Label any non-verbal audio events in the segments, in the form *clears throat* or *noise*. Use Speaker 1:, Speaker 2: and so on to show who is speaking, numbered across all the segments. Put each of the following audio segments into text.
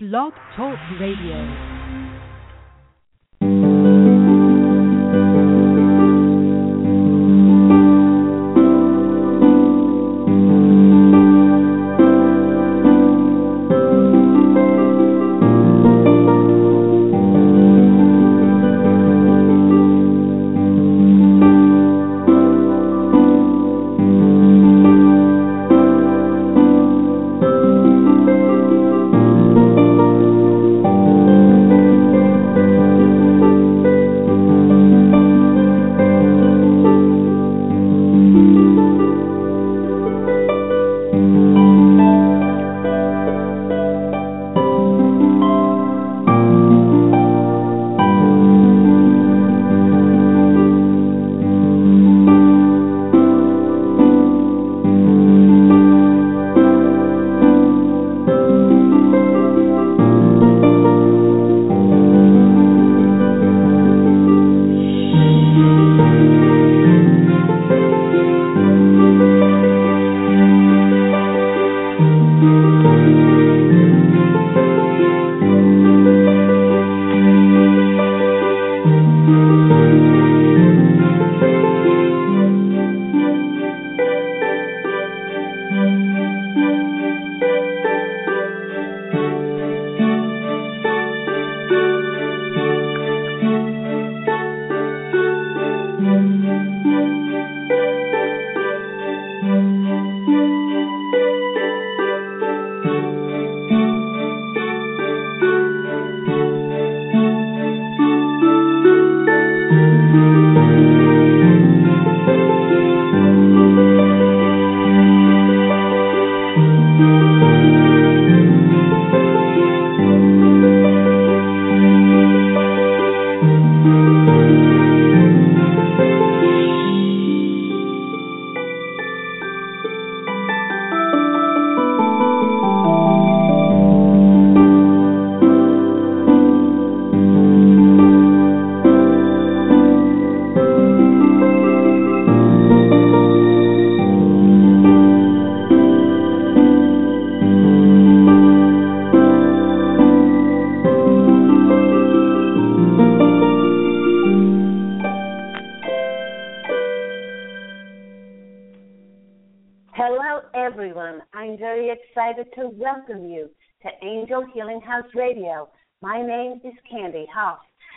Speaker 1: Blog Talk Radio.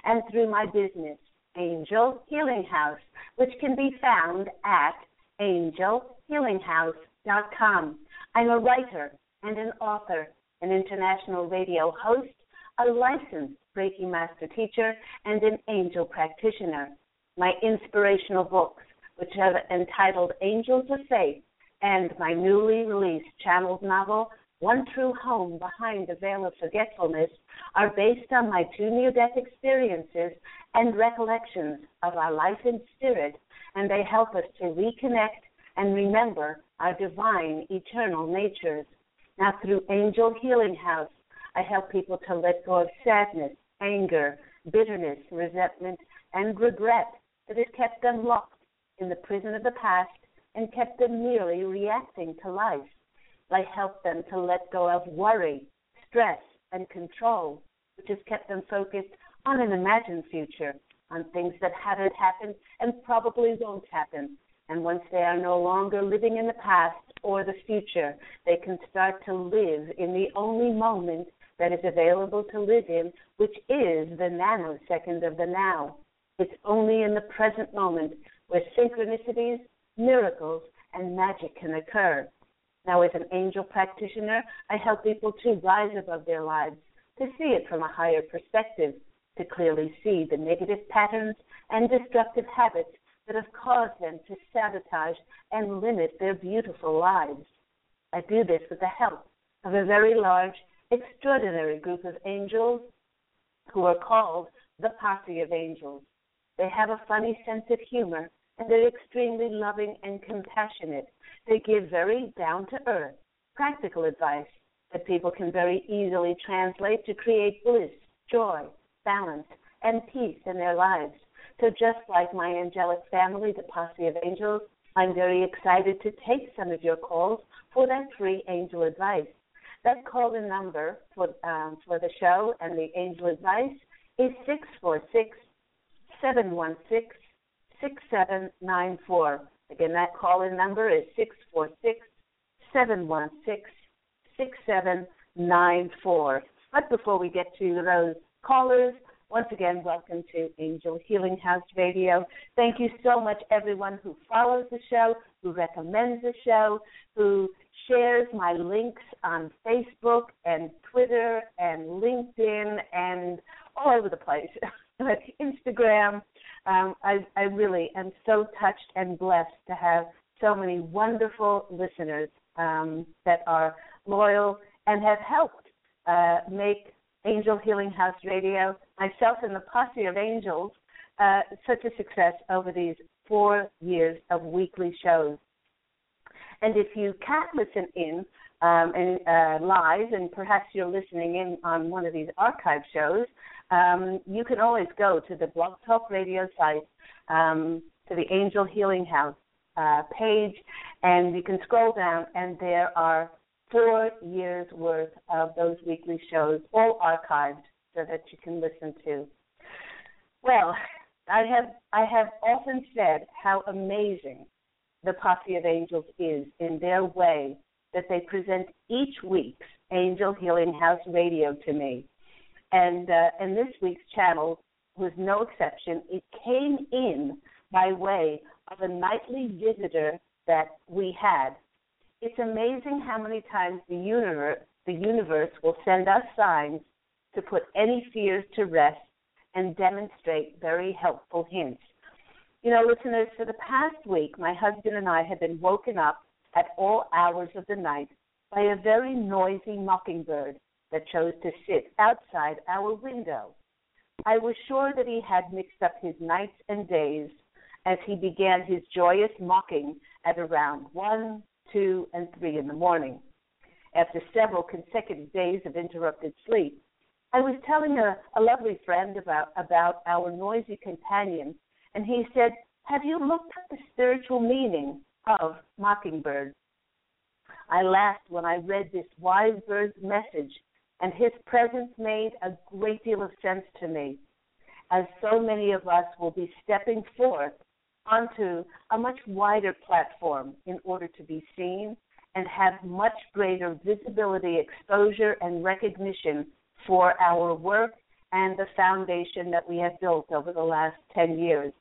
Speaker 2: And through my business, Angel Healing House, which can be found at angelhealinghouse.com. I'm a writer and an author, an international radio host, a licensed Reiki Master teacher, and an angel practitioner. My inspirational books, which are entitled Angels of Faith, and my newly released channeled novel, one true home behind the veil of forgetfulness, are based on my two near death experiences and recollections of our life in spirit, and they help us to reconnect and remember our divine eternal natures. Now, through Angel Healing House, I help people to let go of sadness, anger, bitterness, resentment, and regret that has kept them locked in the prison of the past and kept them merely reacting to life. I help them to let go of worry, stress, and control, which has kept them focused on an imagined future, on things that haven't happened and probably won't happen. And once they are no longer living in the past or the future, they can start to live in the only moment that is available to live in, which is the nanosecond of the now. It's only in the present moment where synchronicities, miracles, and magic can occur. Now, as an angel practitioner, I help people to rise above their lives, to see it from a higher perspective, to clearly see the negative patterns and destructive habits that have caused them to sabotage and limit their beautiful lives. I do this with the help of a very large, extraordinary group of angels who are called the Posse of Angels. They have a funny sense of humor and they're extremely loving and compassionate. They give very down to earth, practical advice that people can very easily translate to create bliss, joy, balance, and peace in their lives. So, just like my angelic family, the Posse of Angels, I'm very excited to take some of your calls for that free angel advice. That call in number for um, for the show and the angel advice is six four six seven one six six seven nine four. Again, that call in number is six four six seven one six six seven nine four. But before we get to those callers, once again, welcome to Angel Healing House Radio. Thank you so much, everyone who follows the show, who recommends the show, who shares my links on Facebook and Twitter and LinkedIn and all over the place, *laughs* Instagram. Um, I, I really am so touched and blessed to have so many wonderful listeners um, that are loyal and have helped uh, make Angel Healing House Radio, myself and the posse of angels, uh, such a success over these four years of weekly shows. And if you can't listen in um, and uh, live, and perhaps you're listening in on one of these archive shows, um, you can always go to the Blog Talk Radio site, um, to the Angel Healing House uh, page, and you can scroll down, and there are four years worth of those weekly shows, all archived, so that you can listen to. Well, I have I have often said how amazing the Posse of Angels is in their way that they present each week's Angel Healing House Radio to me, and uh, and this week's channel was no exception. It came in by way of a nightly visitor that we had it's amazing how many times the universe the universe will send us signs to put any fears to rest and demonstrate very helpful hints. You know, listeners, for the past week, my husband and I have been woken up at all hours of the night by a very noisy mockingbird that chose to sit outside our window. I was sure that he had mixed up his nights and days as he began his joyous mocking at around one, 2, and 3 in the morning. After several consecutive days of interrupted sleep, I was telling a, a lovely friend about, about our noisy companion, and he said, Have you looked at the spiritual meaning of Mockingbird? I laughed when I read this wise bird's message, and his presence made a great deal of sense to me, as so many of us will be stepping forth onto a much wider platform in order to be seen and have much greater visibility, exposure, and recognition for our work and the foundation that we have built over the last 10 years.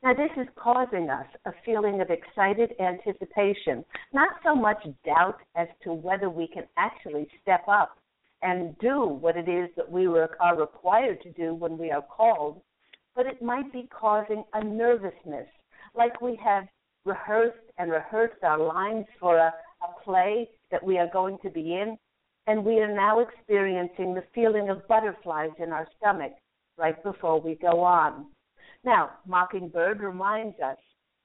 Speaker 2: Now, this is causing us a feeling of excited anticipation, not so much doubt as to whether we can actually step up and do what it is that we are required to do when we are called, but it might be causing a nervousness, like we have rehearsed and rehearsed our lines for a, a play that we are going to be in, and we are now experiencing the feeling of butterflies in our stomach right before we go on. Now, Mockingbird reminds us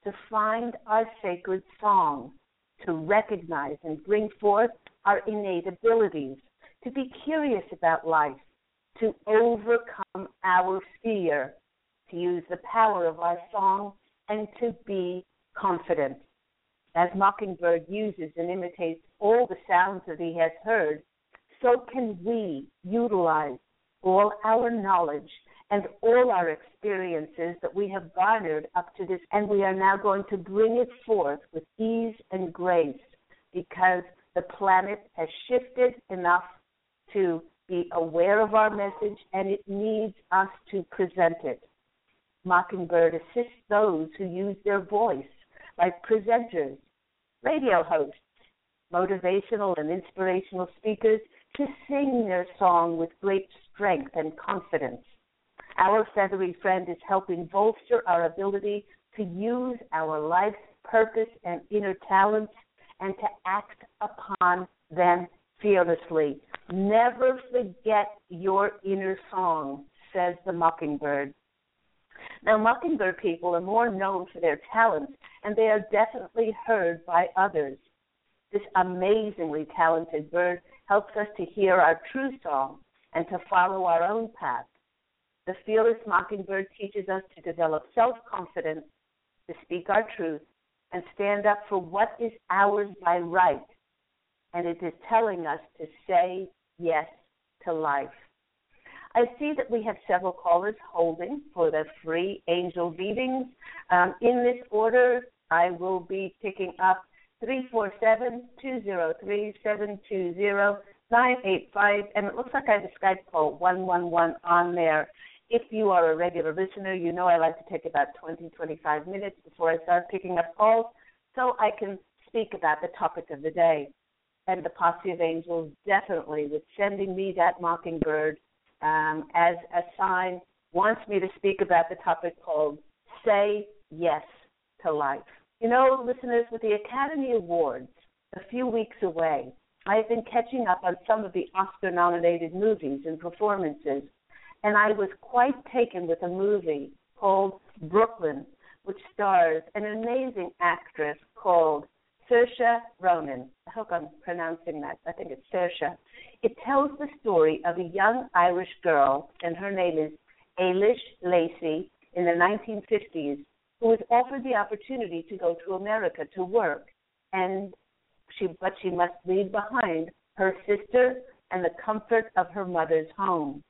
Speaker 2: to find our sacred song, to recognize and bring forth our innate abilities, to be curious about life, to overcome our fear, to use the power of our song and to be confident. As Mockingbird uses and imitates all the sounds that he has heard, so can we utilize all our knowledge and all our experiences that we have garnered up to this, and we are now going to bring it forth with ease and grace because the planet has shifted enough to be aware of our message and it needs us to present it. Mockingbird assists those who use their voice, like presenters, radio hosts, motivational and inspirational speakers, to sing their song with great strength and confidence. Our feathery friend is helping bolster our ability to use our life's purpose and inner talents and to act upon them fearlessly. Never forget your inner song, says the mockingbird. Now, mockingbird people are more known for their talents, and they are definitely heard by others. This amazingly talented bird helps us to hear our true song and to follow our own path. The fearless mockingbird teaches us to develop self confidence, to speak our truth, and stand up for what is ours by right, and it is telling us to say yes to life. I see that we have several callers holding for the free angel readings. Um, in this order, I will be picking up 347 203 720 985, and it looks like I have a Skype call 111 on there. If you are a regular listener, you know I like to take about 20, 25 minutes before I start picking up calls so I can speak about the topic of the day. And the Posse of Angels definitely, with sending me that mockingbird um, as a sign, wants me to speak about the topic called Say Yes to Life. You know, listeners, with the Academy Awards a few weeks away, I have been catching up on some of the Oscar nominated movies and performances, and I was quite taken with a movie called Brooklyn, which stars an amazing actress called Saoirse Ronan. I hope I'm pronouncing that. I think it's Saoirse. It tells the story of a young Irish girl, and her name is Eilish Lacey, in the 1950s, who was offered the opportunity to go to America to work, and she but she must leave behind her sister and the comfort of her mother's home.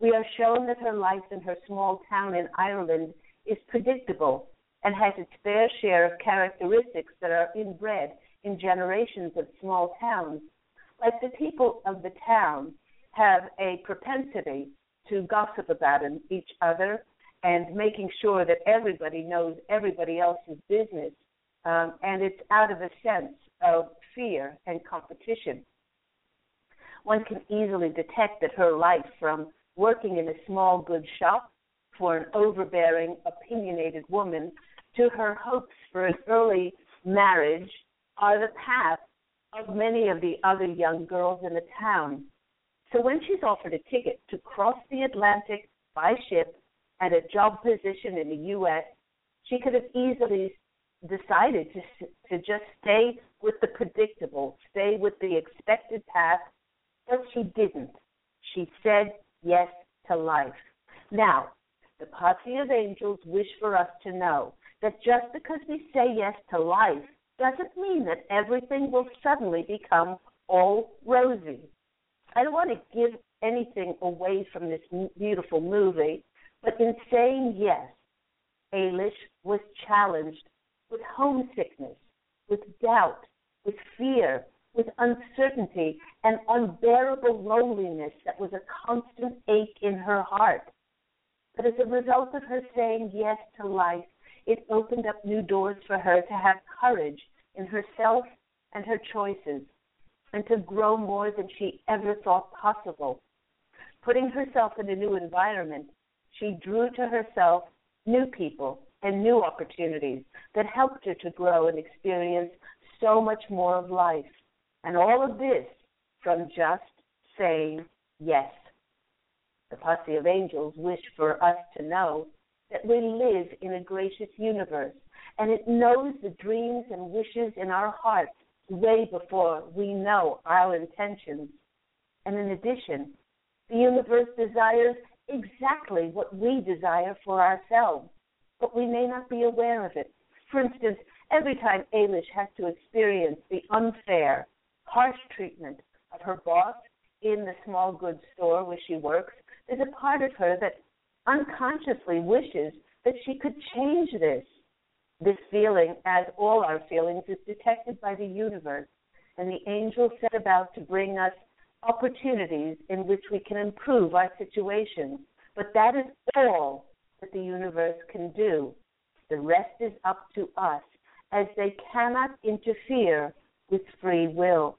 Speaker 2: We are shown that her life in her small town in Ireland is predictable and has its fair share of characteristics that are inbred in generations of small towns. Like the people of the town have a propensity to gossip about each other and making sure that everybody knows everybody else's business. Um, and it's out of a sense of fear and competition. One can easily detect that her life from working in a small goods shop for an overbearing, opinionated woman to her hopes for an early marriage are the path of many of the other young girls in the town. So when she's offered a ticket to cross the Atlantic by ship and a job position in the U.S., she could have easily decided to to just stay with the predictable, stay with the expected path, but she didn't. She said yes to life. Now, the Posse of Angels wish for us to know that just because we say yes to life doesn't mean that everything will suddenly become all rosy. I don't want to give anything away from this beautiful movie, but in saying yes, Eilish was challenged with homesickness, with doubt, with fear, with uncertainty, and unbearable loneliness that was a constant ache in her heart. But as a result of her saying yes to life, it opened up new doors for her to have courage in herself and her choices, and to grow more than she ever thought possible. Putting herself in a new environment, she drew to herself new people and new opportunities that helped her to grow and experience so much more of life. And all of this from just saying yes. The posse of angels wish for us to know that we live in a gracious universe and it knows the dreams and wishes in our hearts way before we know our intentions. And in addition, the universe desires exactly what we desire for ourselves but we may not be aware of it. For instance, every time Eilish has to experience the unfair, harsh treatment of her boss in the small goods store where she works, there's a part of her that unconsciously wishes that she could change this. This feeling, as all our feelings, is detected by the universe, and the angels set about to bring us opportunities in which we can improve our situation. But that is all that the universe can do. The rest is up to us, as they cannot interfere with free will.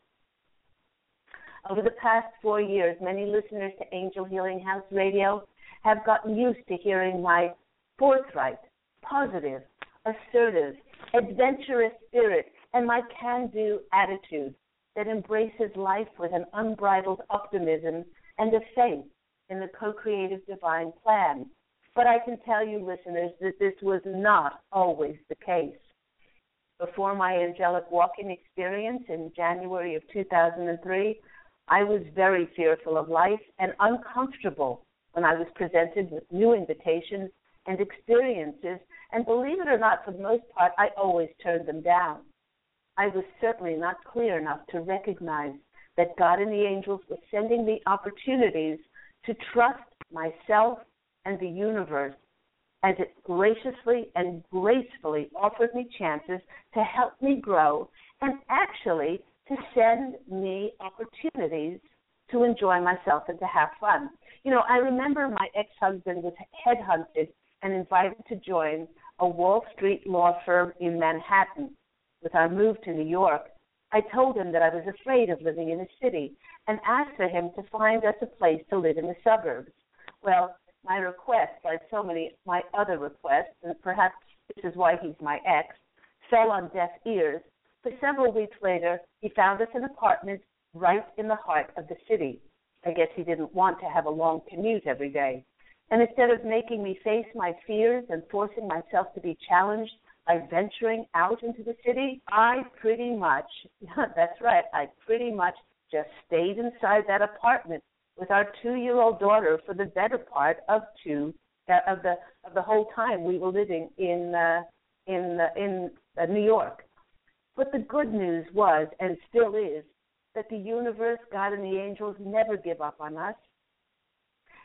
Speaker 2: Over the past four years, many listeners to Angel Healing House Radio have gotten used to hearing my forthright, positive, assertive, adventurous spirit and my can do attitude that embraces life with an unbridled optimism and a faith in the co creative divine plan but I can tell you, listeners, that this was not always the case. Before my angelic walking experience in January of 2003, I was very fearful of life and uncomfortable when I was presented with new invitations and experiences. And believe it or not, for the most part, I always turned them down. I was certainly not clear enough to recognize that God and the angels were sending me opportunities to trust myself and the universe as it graciously and gracefully offered me chances to help me grow and actually to send me opportunities to enjoy myself and to have fun. You know, I remember my ex husband was headhunted and invited to join a Wall Street law firm in Manhattan. With our move to New York, I told him that I was afraid of living in a city and asked for him to find us a place to live in the suburbs. Well, my request, like so many my other requests, and perhaps this is why he's my ex, fell on deaf ears. But several weeks later, he found us an apartment right in the heart of the city. I guess he didn't want to have a long commute every day. And instead of making me face my fears and forcing myself to be challenged by venturing out into the city, I pretty much, *laughs* that's right, I pretty much just stayed inside that apartment with our two-year-old daughter for the better part of two of the of the whole time we were living in uh, in uh, in uh, New York. But the good news was, and still is, that the universe, God, and the angels never give up on us.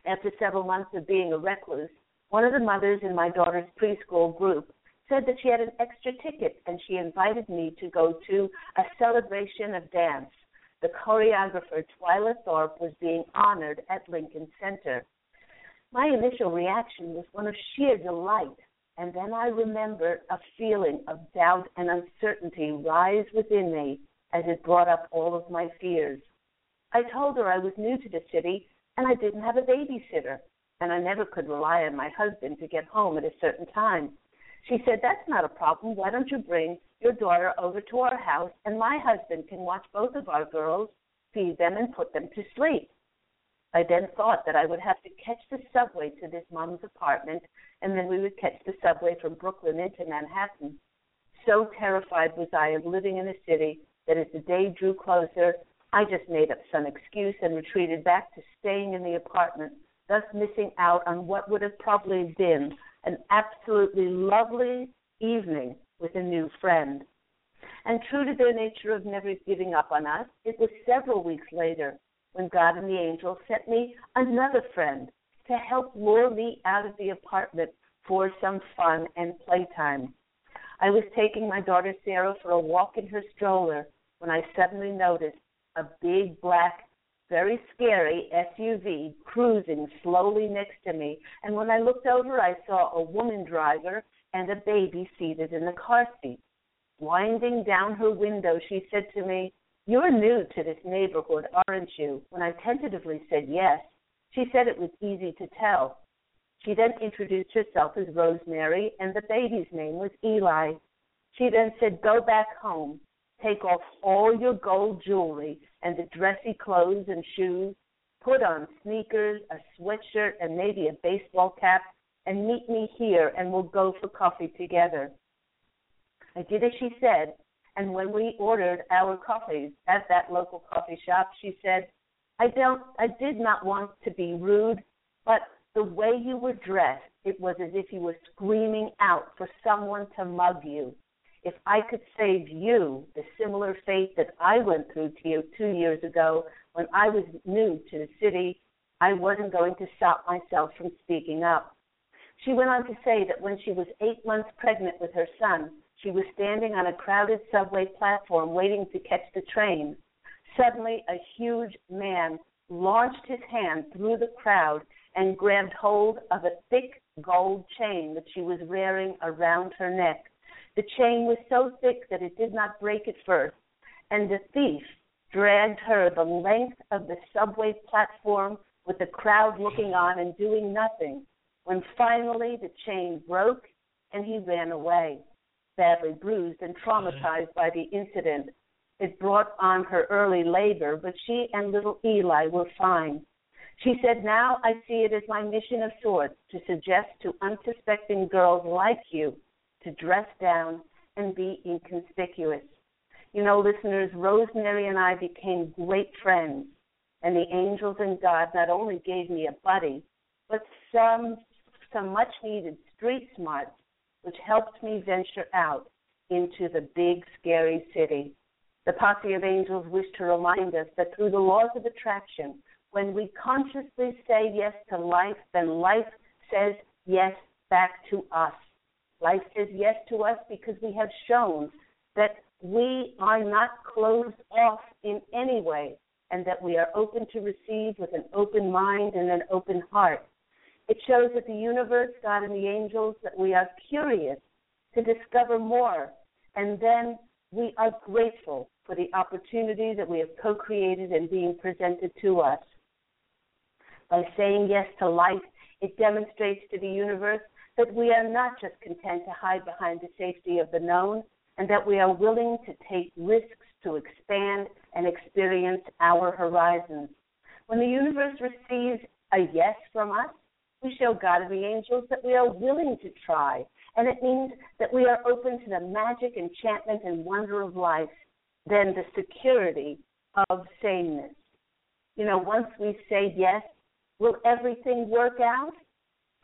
Speaker 2: After several months of being a recluse, one of the mothers in my daughter's preschool group said that she had an extra ticket and she invited me to go to a celebration of dance the choreographer Twyla Tharp was being honored at Lincoln Center. My initial reaction was one of sheer delight, and then I remembered a feeling of doubt and uncertainty rise within me as it brought up all of my fears. I told her I was new to the city and I didn't have a babysitter, and I never could rely on my husband to get home at a certain time. She said, That's not a problem. Why don't you bring your daughter over to our house and my husband can watch both of our girls, feed them, and put them to sleep? I then thought that I would have to catch the subway to this mom's apartment, and then we would catch the subway from Brooklyn into Manhattan. So terrified was I of living in a city that as the day drew closer, I just made up some excuse and retreated back to staying in the apartment, thus missing out on what would have probably been an absolutely lovely evening with a new friend. And true to their nature of never giving up on us, it was several weeks later when God and the angel sent me another friend to help lure me out of the apartment for some fun and playtime. I was taking my daughter Sarah for a walk in her stroller when I suddenly noticed a big black very scary SUV cruising slowly next to me. And when I looked over, I saw a woman driver and a baby seated in the car seat. Winding down her window, she said to me, You're new to this neighborhood, aren't you? When I tentatively said yes, she said it was easy to tell. She then introduced herself as Rosemary, and the baby's name was Eli. She then said, Go back home. Take off all your gold jewelry and the dressy clothes and shoes, put on sneakers, a sweatshirt, and maybe a baseball cap, and meet me here, and we'll go for coffee together. I did as she said, and when we ordered our coffees at that local coffee shop, she said, I don't I did not want to be rude, but the way you were dressed, it was as if you were screaming out for someone to mug you if I could save you the similar fate that I went through to you two years ago when I was new to the city, I wasn't going to stop myself from speaking up. She went on to say that when she was eight months pregnant with her son, she was standing on a crowded subway platform waiting to catch the train. Suddenly, a huge man launched his hand through the crowd and grabbed hold of a thick gold chain that she was wearing around her neck. The chain was so thick that it did not break at first, and the thief dragged her the length of the subway platform with the crowd looking on and doing nothing, when finally the chain broke and he ran away, badly bruised and traumatized by the incident. It brought on her early labor, but she and little Eli were fine. She said, Now I see it as my mission of sorts to suggest to unsuspecting girls like you to dress down and be inconspicuous. You know, listeners, Rosemary and I became great friends, and the angels and God not only gave me a buddy, but some some much needed street smarts, which helped me venture out into the big, scary city. The posse of angels wish to remind us that through the laws of attraction, when we consciously say yes to life, then life says yes back to us. Life says yes to us because we have shown that we are not closed off in any way and that we are open to receive with an open mind and an open heart. It shows that the universe, God, and the angels that we are curious to discover more, and then we are grateful for the opportunity that we have co created and being presented to us. By saying yes to life, it demonstrates to the universe that we are not just content to hide behind the safety of the known, and that we are willing to take risks to expand and experience our horizons. When the universe receives a yes from us, we show God the angels that we are willing to try, and it means that we are open to the magic, enchantment, and wonder of life, then the security of sameness. You know, once we say yes, will everything work out?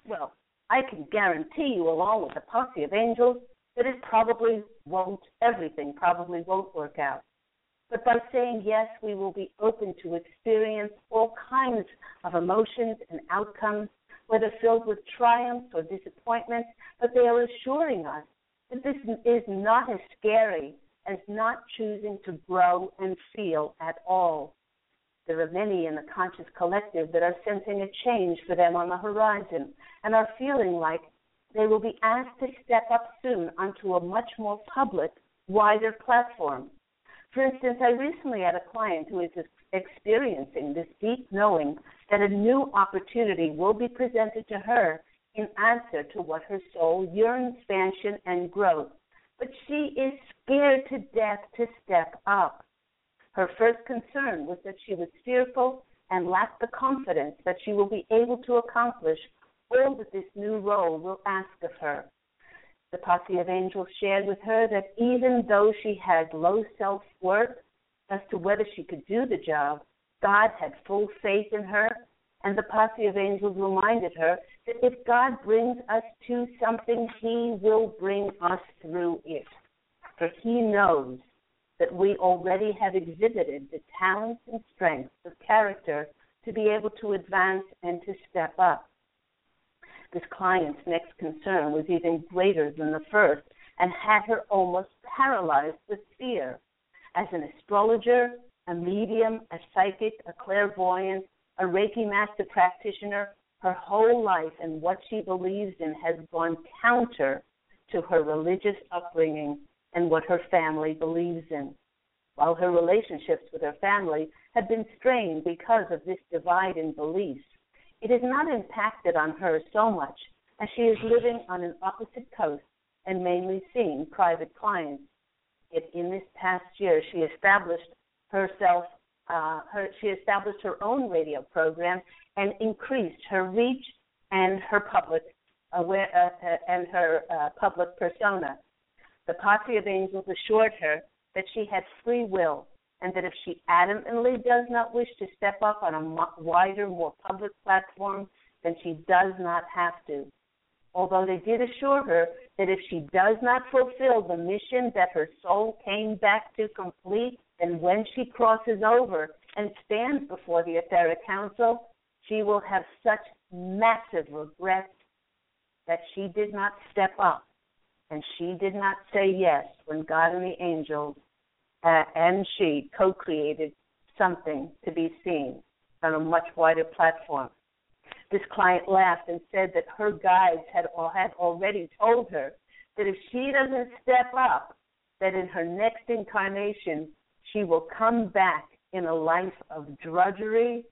Speaker 2: Well, I can guarantee you, along with a posse of angels, that it probably won't, everything probably won't work out. But by saying yes, we will be open to experience all kinds of emotions and outcomes, whether filled with triumph or disappointment, but they are assuring us that this is not as scary as not choosing to grow and feel at all. There are many in the conscious collective that are sensing a change for them on the horizon and are feeling like they will be asked to step up soon onto a much more public, wider platform. For instance, I recently had a client who is experiencing this deep knowing that a new opportunity will be presented to her in answer to what her soul yearns expansion and growth. But she is scared to death to step up. Her first concern was that she was fearful and lacked the confidence that she will be able to accomplish all that this new role will ask of her. The posse of angels shared with her that even though she had low self worth as to whether she could do the job, God had full faith in her, and the posse of angels reminded her that if God brings us to something, He will bring us through it. For He knows that we already have exhibited the talents and strengths of character to be able to advance and to step up. This client's next concern was even greater than the first and had her almost paralyzed with fear. As an astrologer, a medium, a psychic, a clairvoyant, a Reiki master practitioner, her whole life and what she believes in has gone counter to her religious upbringing and what her family believes in. While her relationships with her family have been strained because of this divide in beliefs, it has not impacted on her so much as she is living on an opposite coast and mainly seeing private clients. In this past year, she established herself, uh, her, she established her own radio program and increased her reach and her public aware, uh, uh, and her uh, public persona. The posse of angels assured her that she had free will and that if she adamantly does not wish to step up on a wider, more public platform, then she does not have to. Although they did assure her that if she does not fulfill the mission that her soul came back to complete, then when she crosses over and stands before the Etheric Council, she will have such massive regrets that she did not step up and she did not say yes when God and the angels uh, and she co-created something to be seen on a much wider platform. This client laughed and said that her guides had, had already told her that if she doesn't step up, that in her next incarnation she will come back in a life of drudgery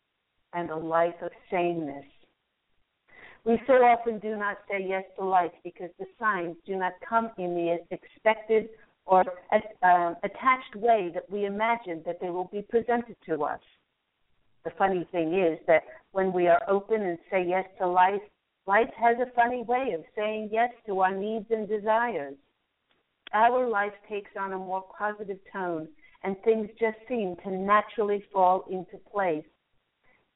Speaker 2: and a life of sameness. We so often do not say yes to life because the signs do not come in the expected or uh, attached way that we imagine that they will be presented to us. The funny thing is that when we are open and say yes to life, life has a funny way of saying yes to our needs and desires. Our life takes on a more positive tone, and things just seem to naturally fall into place.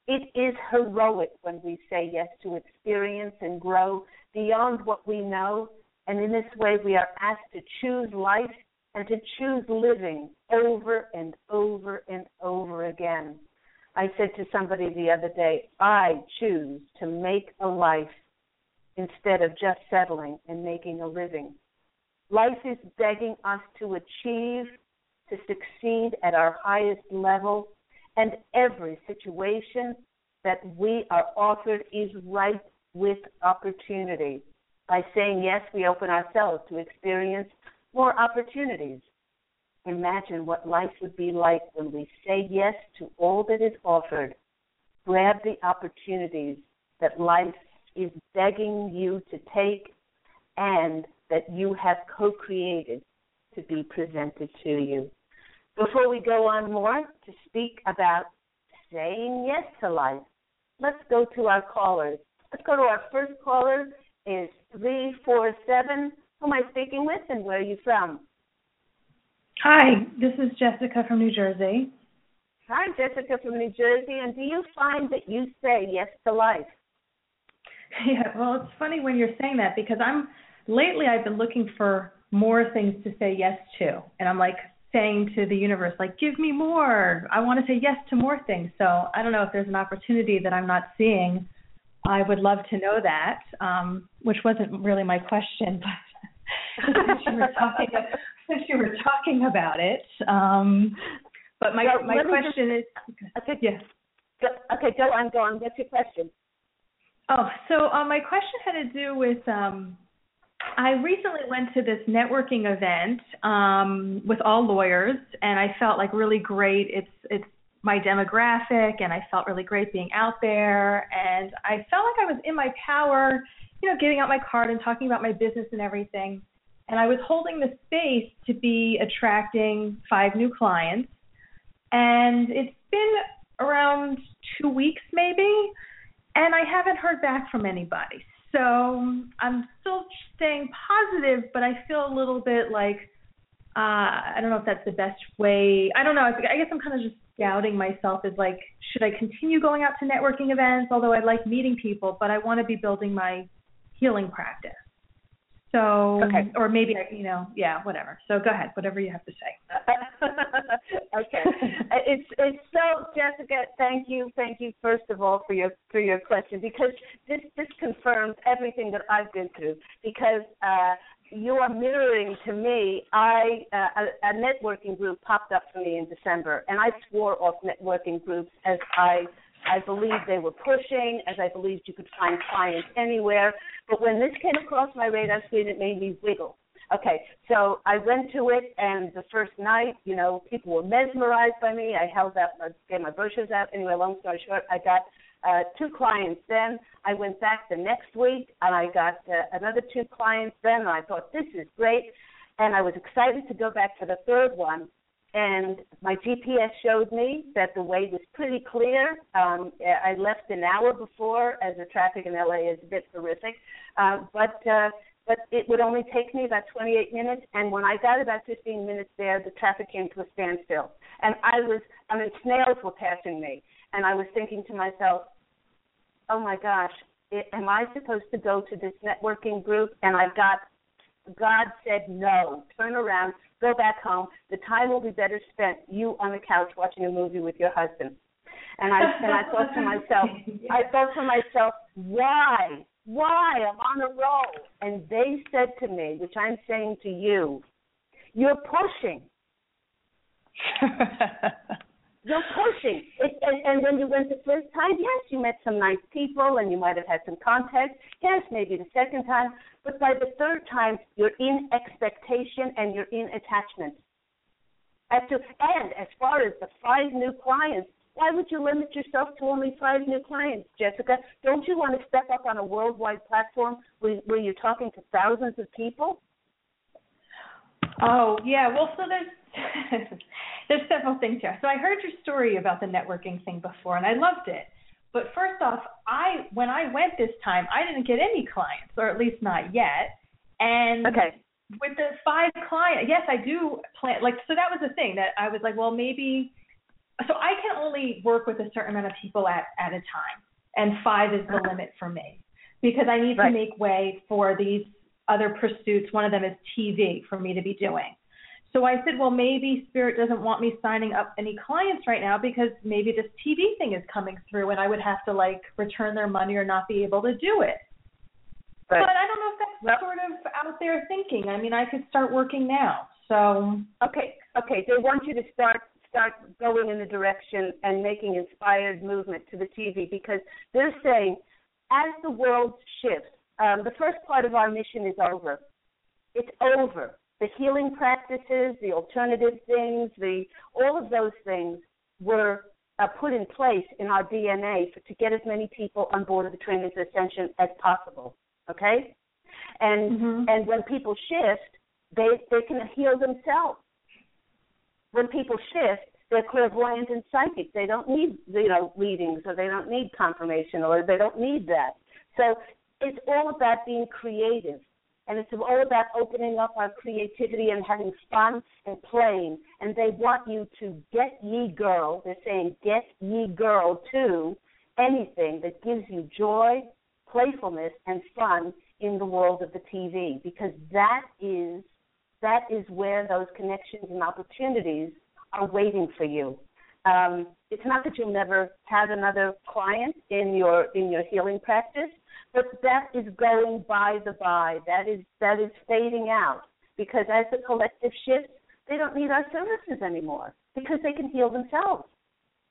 Speaker 2: It is heroic when we say yes to experience and grow beyond what we know And in this way, we are asked to choose life and to choose living over and over and over again. I said to somebody the other day, I choose to make a life instead of just settling and making a living. Life is begging us to achieve, to succeed at our highest level, and every situation that we are offered is ripe with opportunity. By saying yes, we open ourselves to experience more opportunities. Imagine what life would be like when we say yes to all that is offered. Grab the opportunities that life is begging you to take and that you have co created to be presented to you. Before we go on more to speak about saying yes to life, let's go to our callers. Let's go to our first caller is 347. Who am I speaking with and where are you from?
Speaker 3: Hi, this is Jessica from New Jersey.
Speaker 2: Hi, Jessica from New Jersey. And do you find that you say yes to life? *laughs*
Speaker 3: Yeah, well, it's funny when you're saying that because I'm lately I've been looking for more things to say yes to. And I'm like saying to the universe like give me more. I want to say yes to more things. So, I don't know if there's an opportunity that I'm not seeing. I would love to know that. Um, which wasn't really my question, *laughs* but *laughs* you were talking since you were talking about it. Um, but my
Speaker 2: Well,
Speaker 3: my question is
Speaker 2: Okay,
Speaker 3: yeah.
Speaker 2: go, okay, go on, go on. What's your question?
Speaker 3: Oh, so uh, my question had to do with um, I recently went to this networking event um, with all lawyers, and I felt like really great. It's it's my demographic, and I felt really great being out there, and I felt like I was in my power, you know, giving out my card and talking about my business and everything. And I was holding the space to be attracting five new clients, and it's been around two weeks maybe and I haven't heard back from anybody. So I'm still staying positive, but I feel a little bit like uh, I don't know if that's the best way. I don't know. I guess I'm kind of just doubting myself. Is like, should I continue going out to networking events? Although I like meeting people, but I want to be building my healing practice. So,
Speaker 2: Okay.
Speaker 3: or maybe you know, yeah, whatever. So go ahead, whatever you have to say. *laughs*
Speaker 2: okay. It's it's so Jessica, thank you, thank you first of all for your for your question because this this confirms everything that I've been through because uh you are mirroring to me. I uh, a, a networking group popped up for me in December, and I swore off networking groups as I I believed they were pushing, as I believed you could find clients anywhere. But when this came across my radar screen, it made me wiggle. Okay, so I went to it, and the first night, you know, people were mesmerized by me. I held out, I gave my brochures out. Anyway, long story short, I got uh, two clients. Then I went back the next week, and I got uh, another two clients. Then and I thought this is great, and I was excited to go back for the third one. And my GPS showed me that the way was pretty clear. Um, I left an hour before, as the traffic in LA is a bit horrific, uh, but. Uh, but it would only take me about 28 minutes. And when I got about 15 minutes there, the traffic came to a standstill. And I was, I mean, snails were passing me. And I was thinking to myself, oh my gosh, am I supposed to go to this networking group? And I've got, God said no, turn around, go back home. The time will be better spent you on the couch watching a movie with your husband. And I and I thought to *laughs* myself, I thought to myself, why? Why? I'm on a roll. And they said to me, which I'm saying to you, you're pushing. *laughs* You're pushing. It, and, and when you went the first time, yes, you met some nice people and you might have had some contacts. Yes, maybe the second time. But by the third time, you're in expectation and you're in attachment. As to, and as far as the five new clients, why would you limit yourself to only five new clients, Jessica? Don't you want to step up on a worldwide platform where, where you're talking to thousands of people?
Speaker 3: Oh yeah, well, so there's *laughs* there's several things here. So I heard your story about the networking thing before, and I loved it. But first off, I when I went this time, I didn't get any clients, or at least not yet. And
Speaker 2: Okay.
Speaker 3: with the five clients, yes, I do plan. Like, so that was the thing that I was like, well, maybe. So I can only work with a certain amount of people at at a time, and five is the limit for me because I need
Speaker 2: Right.
Speaker 3: to make way for these other pursuits. One of them is TV for me to be doing. So I said, well, maybe Spirit doesn't want me signing up any clients right now because maybe this TV thing is coming through and I would have to like return their money or not be able to do it. But I don't know if that's well, sort of out there thinking. I mean, I could start working now. So
Speaker 2: okay, okay. They want you to start start going in the direction and making inspired movement to the TV because they're saying as the world shifts, um, the first part of our mission is over. It's over. The healing practices, the alternative things, the all of those things were uh, put in place in our DNA for, to get as many people on board of the Trainers of Ascension as possible. Okay, and mm-hmm. and when people shift, they they can heal themselves. When people shift, they're clairvoyant and psychic. They don't need you know readings or they don't need confirmation or they don't need that. So it's all about being creative. And it's all about opening up our creativity and having fun and playing. And they want you to get ye girl, they're saying get ye girl to anything that gives you joy, playfulness, and fun in the world of the TV because that is that is where those connections and opportunities are waiting for you. Um, it's not that you'll never have another client in your in your healing practice, but that is going by the by. That is that is fading out because as the collective shifts, they don't need our services anymore because they can heal themselves.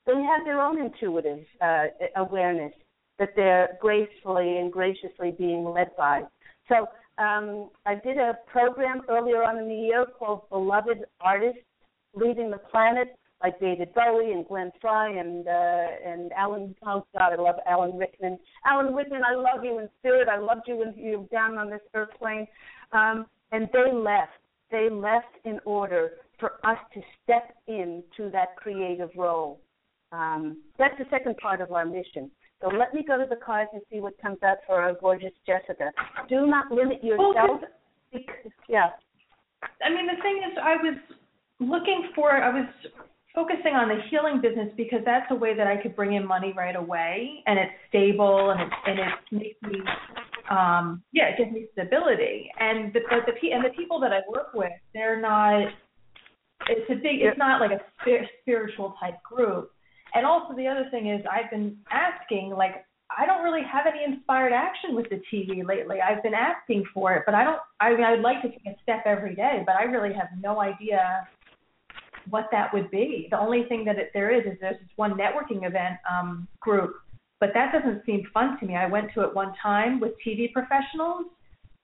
Speaker 2: They have their own intuitive uh, awareness that they're gracefully and graciously being led by. So um, I did a program earlier on in the year called Beloved Artists Leading the Planet, like David Bowie and Glenn Frey and uh, and Alan. Oh God, I love Alan Rickman. Alan Rickman, I love you in spirit. I loved you when you were down on this earth plane. Um, and they left. They left in order for us to step into that creative role. Um, that's the second part of our mission. So let me go to the cards and see what comes out for our gorgeous Jessica. Do not limit yourself. Well, yeah.
Speaker 3: I mean, the thing is, I was looking for, I was focusing on the healing business because that's a way that I could bring in money right away, and it's stable and it and it makes me, um, yeah, it gives me stability. And the but the and the people that I work with, they're not. It's a big. It's not like a spiritual type group. And also the other thing is I've been asking like I don't really have any inspired action with the TV lately. I've been asking for it, but I don't. I mean, I would like to take a step every day, but I really have no idea what that would be. The only thing that it, there is is there's this one networking event um, group, but that doesn't seem fun to me. I went to it one time with TV professionals,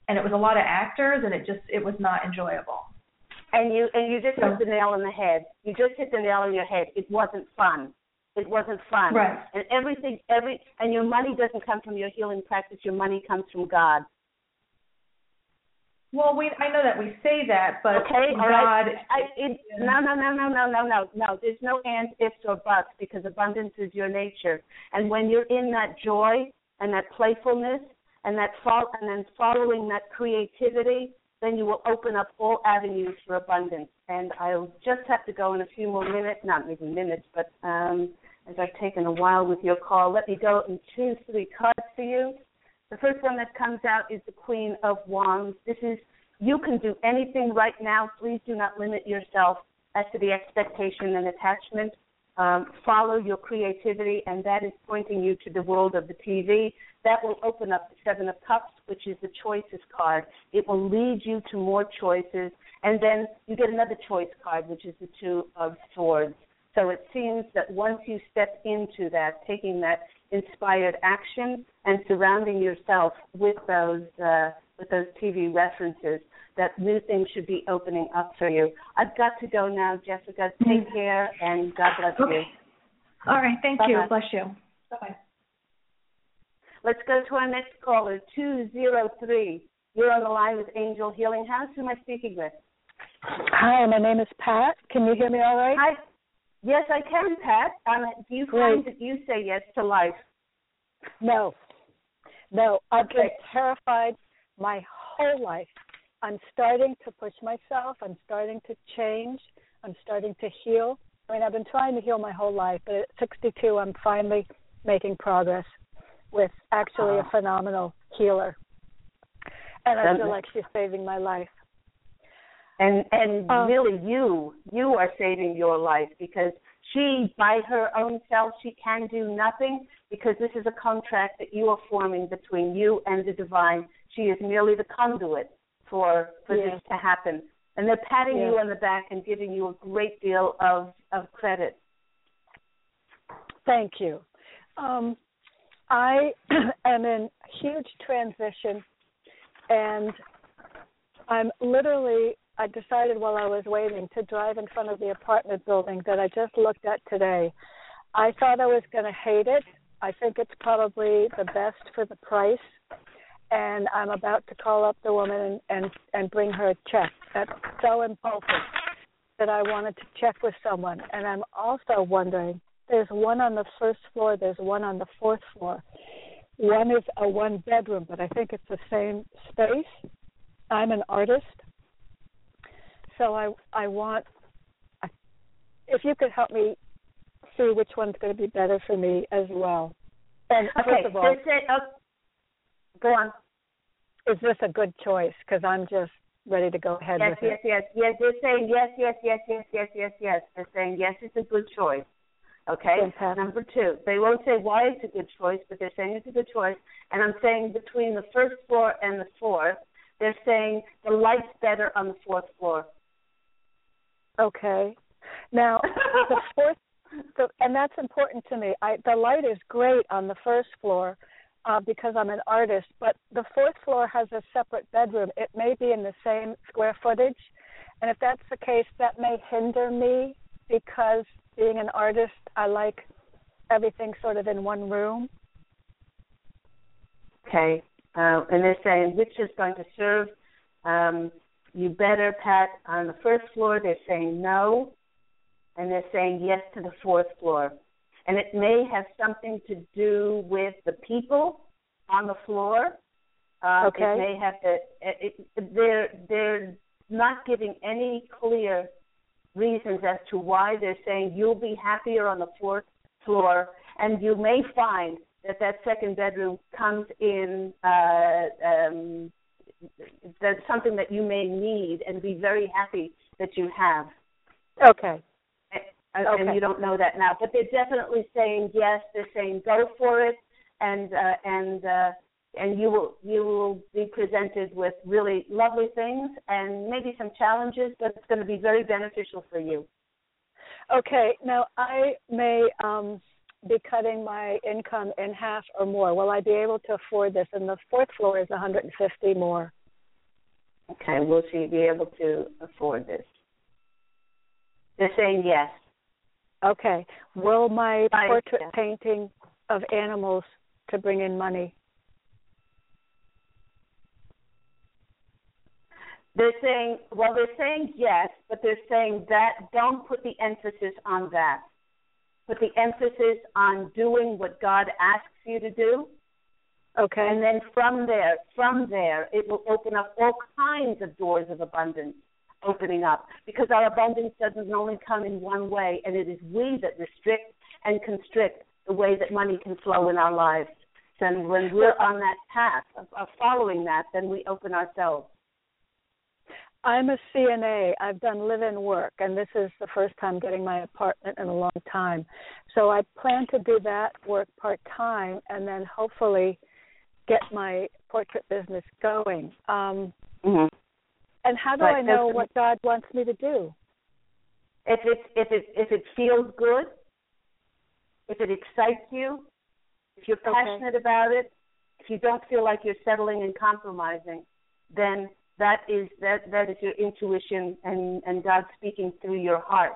Speaker 3: and it was a lot of actors, and it just it was not enjoyable.
Speaker 2: And you and you just so, hit the nail on the head. You just hit the nail on your head. It wasn't fun. It wasn't fun.
Speaker 3: Right.
Speaker 2: And everything, every, and your money doesn't come from your healing practice. Your money comes from God.
Speaker 3: Well, we I know that we say that, but
Speaker 2: okay,
Speaker 3: God.
Speaker 2: Right. I, it, no, no, no, no, no, no, no, no. There's no ands, ifs, or buts because abundance is your nature. And when you're in that joy and that playfulness and that fall and then following that creativity, then you will open up all avenues for abundance. And I'll just have to go in a few more minutes, not even minutes, but um, as I've taken a while with your call, let me go and choose three cards for you. The first one that comes out is the Queen of Wands. This is you can do anything right now. Please do not limit yourself as to the expectation and attachment. Um, follow your creativity, and that is pointing you to the world of the TV. That will open up the Seven of Cups, which is the choices card. It will lead you to more choices, and then you get another choice card, which is the Two of Swords. So it seems that once you step into that, taking that inspired action and surrounding yourself with those uh, with those TV references, that new things should be opening up for you. I've got to go now, Jessica. Take mm-hmm. care and God bless okay. you.
Speaker 3: All right, thank Bye-bye. you. Bless you. Bye bye.
Speaker 2: Let's go to our next caller, two zero three. You're on the line with Angel Healing House. Who am I speaking with?
Speaker 4: Hi, my name is Pat. Can you hear me all right?
Speaker 2: Hi. Yes, I can, Pat. Um, do you Great. find that you say yes to life?
Speaker 4: No. No, I've been terrified my whole life. I'm starting to push myself. I'm starting to change. I'm starting to heal. I mean, I've been trying to heal my whole life, but at 62, I'm finally making progress with actually a ah. phenomenal healer. And I feel like she's saving my life.
Speaker 2: And and um, really, you you are saving your life because she, by her own self, she can do nothing because this is a contract that you are forming between you and the divine. She is merely the conduit for for yes. this to happen. And they're patting yes. you on the back and giving you a great deal of of credit.
Speaker 4: Thank you. Um, I *clears throat* am in huge transition, and I'm literally. I decided while I was waiting to drive in front of the apartment building that I just looked at today. I thought I was going to hate it. I think it's probably the best for the price, and I'm about to call up the woman and and, and bring her a check. That's so impulsive that I wanted to check with someone, and I'm also wondering there's one on the first floor. There's one on the fourth floor. One is a one bedroom, but I think it's the same space. I'm an artist, so I I want if you could help me see which one's going to be better for me as well. And
Speaker 2: okay,
Speaker 4: first of all,
Speaker 2: it, oh, go on.
Speaker 4: Is this a good choice? Because I'm just ready to go ahead
Speaker 2: yes,
Speaker 4: with
Speaker 2: yes,
Speaker 4: it.
Speaker 2: Yes, yes, yes. They're saying yes, yes, yes, yes, yes, yes, yes. They're saying yes, it's a good choice. Okay.
Speaker 4: Fantastic.
Speaker 2: Number two, they won't say why it's a good choice, but they're saying it's a good choice. And I'm saying between the first floor and the fourth, they're saying the light's better on the fourth floor.
Speaker 4: Okay. Now the *laughs* fourth, the, and that's important to me. I, the light is great on the first floor uh, because I'm an artist, but the fourth floor has a separate bedroom. It may be in the same square footage, and if that's the case, that may hinder me because being an artist, I like everything sort of in one room.
Speaker 2: Okay. Uh, and they're saying which is going to serve um, you better, Pat, on the first floor. They're saying no, and they're saying yes to the fourth floor. And it may have something to do with the people on the floor. Uh,
Speaker 4: okay.
Speaker 2: It may have to. It, it, they're they're not giving any clear reasons as to why they're saying you'll be happier on the fourth floor, and you may find that that second bedroom comes in uh, um, that's something that you may need and be very happy that you have.
Speaker 4: Okay.
Speaker 2: And,
Speaker 4: okay.
Speaker 2: and you don't know that now, but they're definitely saying yes. They're saying go for it, and uh, and uh, and you will you will be presented with really lovely things and maybe some challenges, but it's going to be very beneficial for you.
Speaker 4: Okay, now I may um, be cutting my income in half or more. Will I be able to afford this? And the fourth floor is 150 more.
Speaker 2: Okay, will she be able to afford this? They're saying yes.
Speaker 4: Okay. Will my
Speaker 2: I,
Speaker 4: portrait
Speaker 2: yes.
Speaker 4: painting of animals to bring in money
Speaker 2: They're saying, well, they're saying yes, but they're saying that don't put the emphasis on that. Put the emphasis on doing what God asks you to do.
Speaker 4: Okay.
Speaker 2: And then from there, from there, it will open up all kinds of doors of abundance opening up because our abundance doesn't only come in one way, and it is we that restrict and constrict the way that money can flow in our lives. And when we're on that path of, of following that, then we open ourselves.
Speaker 4: I'm a CNA. I've done live-in work, and this is the first time getting my apartment in a long time. So I plan to do that work part time, and then hopefully get my portrait business going. Um,
Speaker 2: mm-hmm.
Speaker 4: And how do I know what God wants me to do?
Speaker 2: If it if it if it feels good, if it excites you, if you're passionate
Speaker 4: okay.
Speaker 2: about it, if you don't feel like you're settling and compromising, then that is that that is your intuition and and God speaking through your heart.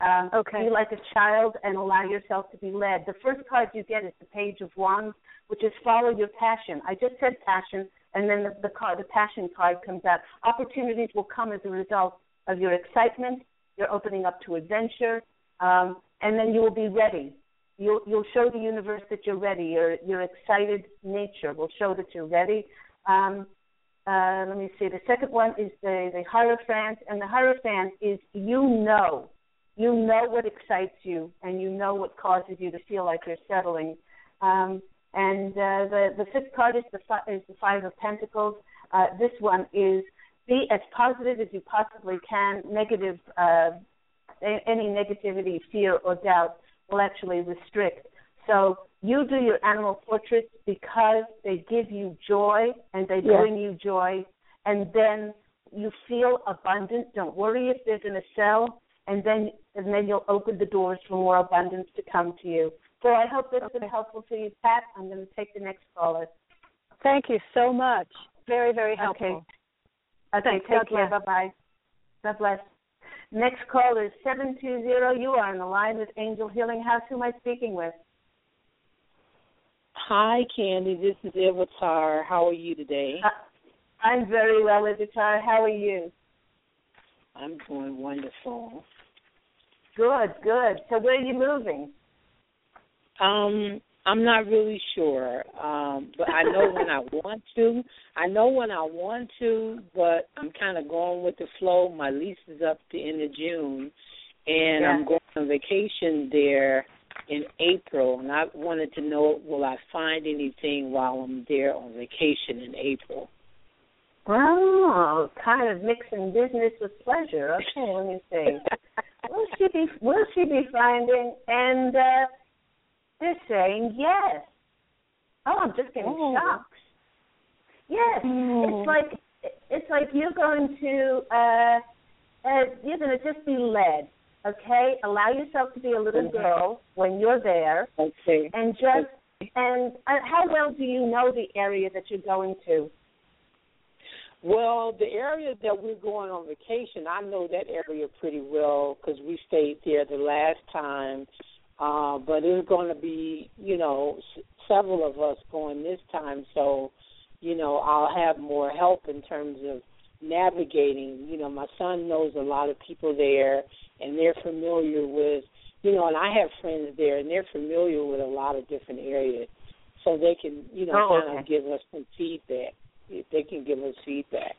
Speaker 2: Um,
Speaker 4: okay.
Speaker 2: Be like a child and allow yourself to be led. The first card you get is the Page of Wands, which is follow your passion. I just said passion, and then the, the card, the passion card comes out. Opportunities will come as a result of your excitement. You're opening up to adventure, um, and then you will be ready. You'll you'll show the universe that you're ready. Your your excited nature will show that you're ready. Um, uh, let me see. The second one is the, the Hierophant, and the Hierophant is you know, you know what excites you, and you know what causes you to feel like you're settling. Um, and uh, the the fifth card is the is the Five of Pentacles. Uh, this one is be as positive as you possibly can. Negative, uh, any negativity, fear, or doubt will actually restrict. So you do your animal portraits because they give you joy and they
Speaker 4: Yes.
Speaker 2: bring you joy, and then you feel abundant. Don't worry if they're going to sell, and then and then you'll open the doors for more abundance to come to you. So I hope this has been helpful to you, Pat. I'm going to take the next caller.
Speaker 4: Thank you so much. Very, very helpful.
Speaker 2: Okay. Okay,
Speaker 4: Thanks.
Speaker 2: take care. Bye bye. God bless. Next caller is seven two zero. You are on the line with Angel Healing House. Who am I speaking with?
Speaker 5: Hi, Candy. This is Avatar. How are you today?
Speaker 2: Uh, I'm very well, Ivitar. How are you?
Speaker 5: I'm doing wonderful.
Speaker 2: Good, good. So where are you moving?
Speaker 5: Um, I'm not really sure, um, but I know when I *laughs* want to. I know when I want to, but I'm kind of going with the flow. My lease is up the end of June, and
Speaker 2: Yeah.
Speaker 5: I'm going on vacation there in April. And I wanted to know, will I find anything while I'm there on vacation in April?
Speaker 2: Oh, kind of mixing business with pleasure. Okay, let me see. *laughs* will she be will she be finding and uh they're saying yes. Oh, I'm just getting
Speaker 5: Oh.
Speaker 2: shocked. Yes.
Speaker 5: Oh.
Speaker 2: It's like it's like you're going to uh uh you're gonna just be led. Okay? Allow yourself to be a little
Speaker 5: Mhm.
Speaker 2: girl when you're there
Speaker 5: Okay.
Speaker 2: and just and uh, how well do you know the area that you're going to?
Speaker 5: Well, the area that we're going on vacation, I know that area pretty well because we stayed there the last time. Uh, but it's going to be, you know, s- several of us going this time, so, you know, I'll have more help in terms of navigating. You know, my son knows a lot of people there, and they're familiar with, you know, and I have friends there, and they're familiar with a lot of different areas, so they can, you know,
Speaker 2: Oh,
Speaker 5: kind of give us some feedback. They can give us feedback.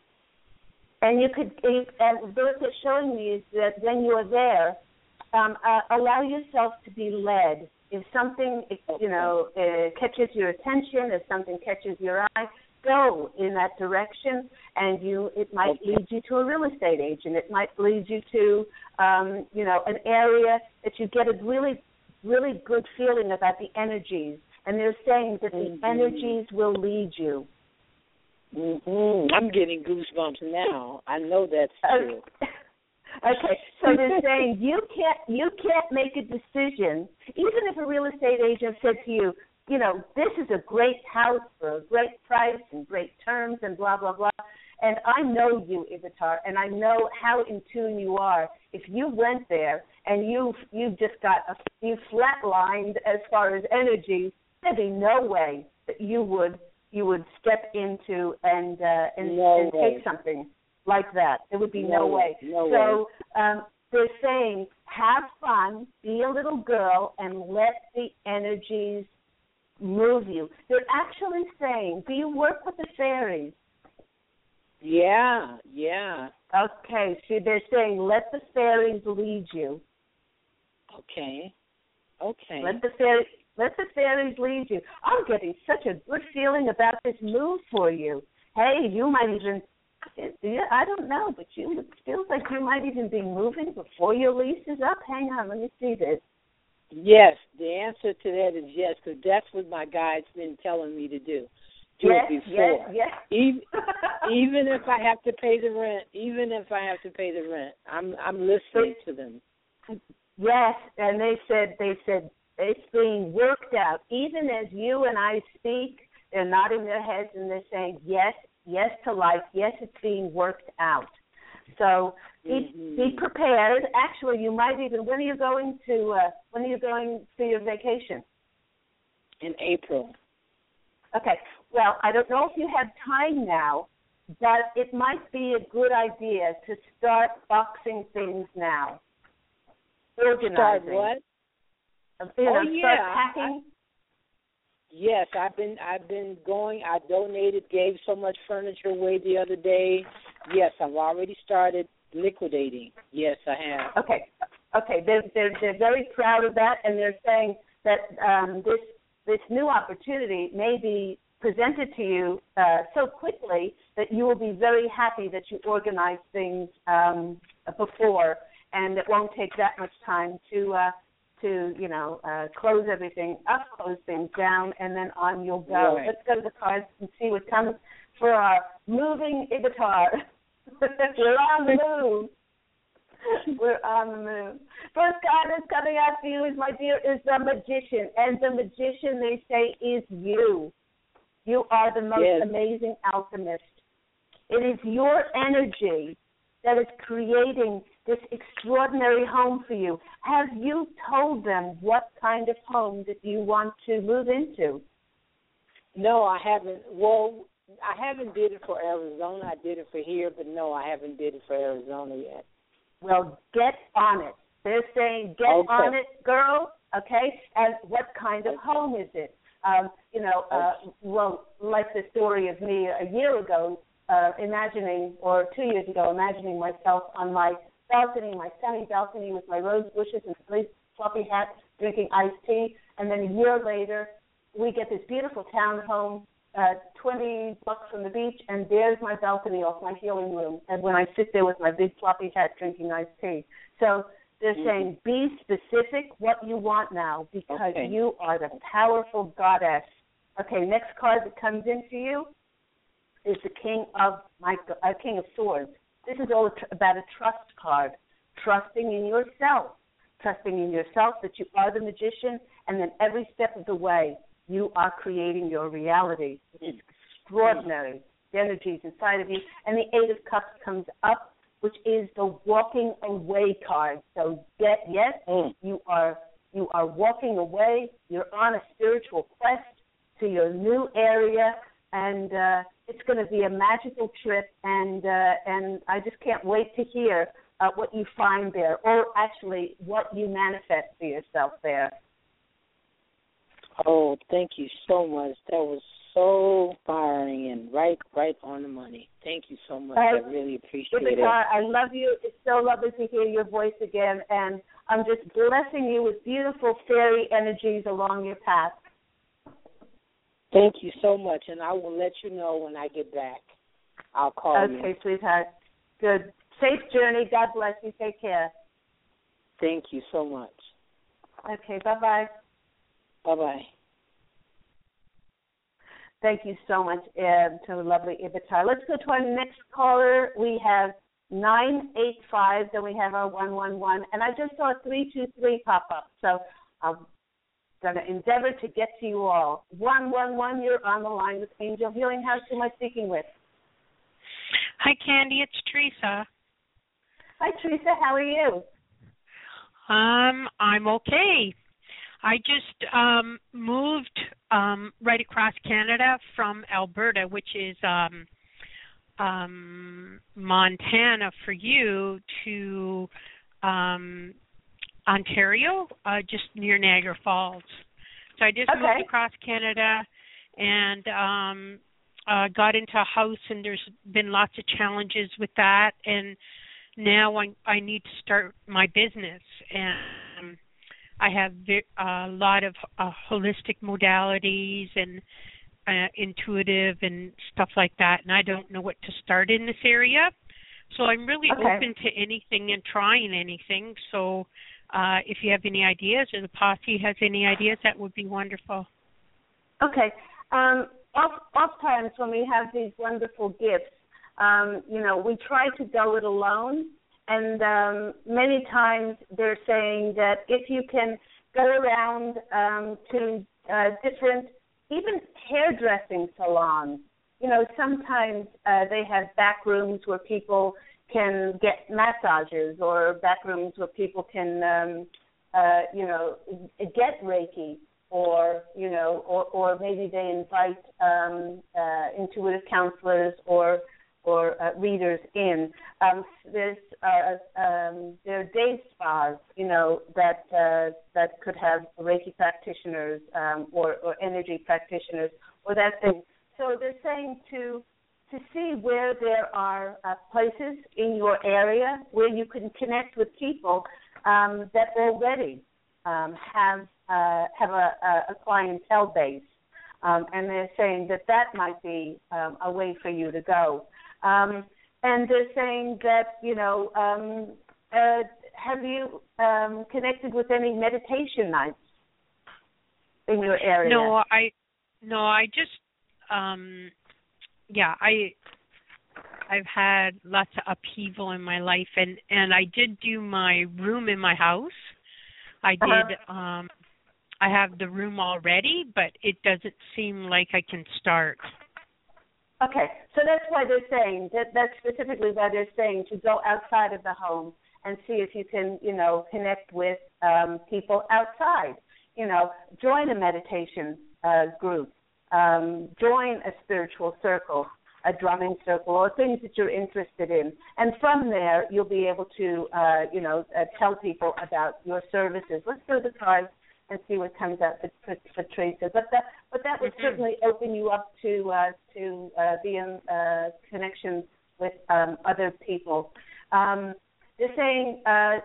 Speaker 2: And you could, and what they're showing me is that when you are there, um, uh, allow yourself to be led. If something, you know, uh, catches your attention, if something catches your eye, go in that direction, and you, it might lead you to a real estate agent. It might lead you to, um, you know, an area that you get a really, really good feeling about the energies. And they're saying that the
Speaker 5: Mhm.
Speaker 2: energies will lead you.
Speaker 5: hmm I'm getting goosebumps now. I know that's true.
Speaker 2: Okay. *laughs* okay, so they're *laughs* saying you can't you can't make a decision, even if a real estate agent said to you, you know, this is a great house for a great price and great terms and blah blah blah. And I know you, Ivitar, and I know how in tune you are. If you went there and you you just got a you flatlined as far as energy, there'd be no way that you would you would step into and uh, and,
Speaker 5: No
Speaker 2: and take something like that. There would be no,
Speaker 5: No
Speaker 2: way.
Speaker 5: way. No
Speaker 2: so um, they're saying, have fun, be a little girl, and let the energies move you. They're actually saying, do you work with the fairies?
Speaker 5: Yeah, yeah.
Speaker 2: Okay, so they're saying, let the fairies lead you.
Speaker 5: Okay. Okay.
Speaker 2: Let the fairies. Let the fairies lead you. I'm getting such a good feeling about this move for you. Hey, you might even yeah, I don't know, but you it feels like you might even be moving before your lease is up. Hang on, let me see this.
Speaker 5: Yes, the answer to that is yes, because that's what my guide's been telling me to do. Do
Speaker 2: yes,
Speaker 5: it before.
Speaker 2: yes, yes.
Speaker 5: Even, *laughs* even if I have to pay the rent, even if I have to pay the rent, I'm I'm listening to them.
Speaker 2: Yes, and they said they said it's being worked out. Even as you and I speak, they're nodding their heads and they're saying yes, yes to life. Yes, it's being worked out. So be be prepared. Actually, you might even. When are you going to? Uh, when are you going for your vacation?
Speaker 5: In April.
Speaker 2: Okay. Well, I don't know if you have time now, but it might be a good idea to start boxing things now. Organizing.
Speaker 5: Start what?
Speaker 2: You know,
Speaker 5: Oh, yeah,
Speaker 2: Start
Speaker 5: I-
Speaker 2: packing.
Speaker 5: Yes, I've been I've been going. I donated, gave so much furniture away the other day. Yes, I've already started liquidating. Yes, I have.
Speaker 2: Okay, okay. They're they're they're very proud of that, and they're saying that um, this this new opportunity may be presented to you uh, so quickly that you will be very happy that you organized things um, before, and it won't take that much time to uh, to you know uh, close everything up, close things down, and then on you'll go.
Speaker 5: Right.
Speaker 2: Let's go to the cards and see what comes for our moving avatar. *laughs* We're on the move. We're on the move. First card that's coming out you is my dear is the magician, and the magician they say is you. You are the most
Speaker 5: Yes.
Speaker 2: amazing alchemist. It is your energy that is creating this extraordinary home for you. Have you told them what kind of home that you want to move into?
Speaker 5: No, I haven't. Well, I haven't did it for Arizona. I did it for here, but no, I haven't did it for Arizona yet.
Speaker 2: Well, get on it. They're saying get
Speaker 5: Okay.
Speaker 2: on it, girl. Okay, and what kind of home is it? Um, you know, uh, well, like the story of me a year ago, uh, imagining, or two years ago, imagining myself on my balcony, my sunny balcony with my rose bushes and a nice fluffy hat, drinking iced tea, and then a year later, we get this beautiful townhome, uh, 20 blocks from the beach, and there's my balcony off my healing room. And when I sit there with my big floppy hat drinking iced tea, so they're
Speaker 5: Mhm.
Speaker 2: saying be specific what you want now because
Speaker 5: Okay.
Speaker 2: you are the powerful goddess. Okay, next card that comes in for you is the King of my uh, King of Swords. This is all about a trust card, trusting in yourself, trusting in yourself that you are the magician, and then every step of the way you are creating your reality, which is extraordinary. The energies inside of you, and the Eight of Cups comes up, which is the walking away card. So get yes,
Speaker 5: Mm.
Speaker 2: you are you are walking away. You're on a spiritual quest to your new area, and uh, it's going to be a magical trip. And uh, and I just can't wait to hear uh, what you find there, or actually what you manifest for yourself there.
Speaker 5: Oh, thank you so much. That was so firing and right, right on the money. Thank you so much. I
Speaker 2: Uh,
Speaker 5: really appreciate it.
Speaker 2: Rebecca, I love you. It's so lovely to hear your voice again, and I'm just blessing you with beautiful fairy energies along your path.
Speaker 5: Thank you so much, and I will let you know when I get back. I'll call
Speaker 2: okay,
Speaker 5: you.
Speaker 2: Okay, sweetheart. Good. Safe journey. God bless you. Take care.
Speaker 5: Thank you so much.
Speaker 2: Okay, bye bye.
Speaker 5: Bye bye.
Speaker 2: Thank you so much um, to the lovely Ibitar. Let's go to our next caller. We have 985, then we have our 111. And I just saw 323 pop up. So I'm going to endeavor to get to you all. 111, you're on the line with Angel Healing House. Who am I speaking with?
Speaker 6: Hi, Candy. It's Teresa.
Speaker 2: Hi, Teresa. How are you?
Speaker 6: Um, I'm okay. I just um moved um right across Canada from Alberta, which is um um Montana for you to um Ontario, uh just near Niagara Falls. So I just
Speaker 2: Okay.
Speaker 6: moved across Canada and um uh got into a house and there's been lots of challenges with that and now I I need to start my business and I have a lot of uh, holistic modalities and uh, intuitive and stuff like that, and I don't know what to start in this area. So I'm really
Speaker 2: Okay.
Speaker 6: open to anything and trying anything. So uh, if you have any ideas or the posse has any ideas, that would be wonderful.
Speaker 2: Okay. Um, oft, oft when we have these wonderful gifts, um, you know, we try to go it alone, and um, many times they're saying that if you can go around um, to uh, different, even hairdressing salons, you know, sometimes uh, they have back rooms where people can get massages, or back rooms where people can, um, uh, you know, get Reiki or you know, or or maybe they invite um, uh, intuitive counselors or or uh, readers in. Um, there's uh, um, there are day spas, you know, that uh, that could have Reiki practitioners um, or or energy practitioners or that thing. So they're saying to to see where there are uh, places in your area where you can connect with people um, that already um, have uh, have a, a, clientele base. Um, and they're saying that that might be um, a way for you to go. Um, and they're saying that, you know, um, uh, have you um, connected with any meditation nights in your area?
Speaker 6: No, I no, I just um yeah, I I've had lots of upheaval in my life and and I did do my room in my house. I
Speaker 2: Uh-huh.
Speaker 6: did um I have the room already, but it doesn't seem like I can start.
Speaker 2: Okay, so that's why they're saying that. That's specifically why they're saying to go outside of the home and see if you can, you know, connect with um, people outside. You know, join a meditation uh, group, um, join a spiritual circle, a drumming circle, or things that you're interested in, and from there you'll be able to, uh, you know, uh, tell people about your services. Let's go to the cards and see what comes out for, for, for Teresa. But that, but that would
Speaker 6: Mhm.
Speaker 2: certainly open you up to uh, to uh, be in uh, connection with um, other people. Um, they're saying, uh,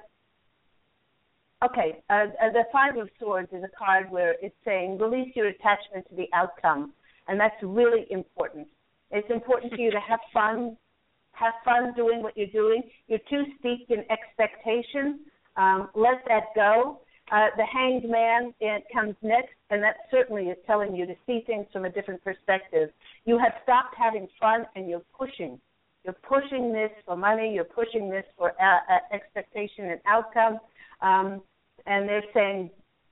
Speaker 2: okay, uh, uh, the Five of Swords is a card where it's saying release your attachment to the outcome, and that's really important. It's important for you to have fun, have fun doing what you're doing. You're too steeped in expectation. Um, let that go. Uh, the hanged man it comes next, and that certainly is telling you to see things from a different perspective. You have stopped having fun, and you're pushing. You're pushing this for money. You're pushing this for uh, uh, expectation and outcome. Um, and they're saying,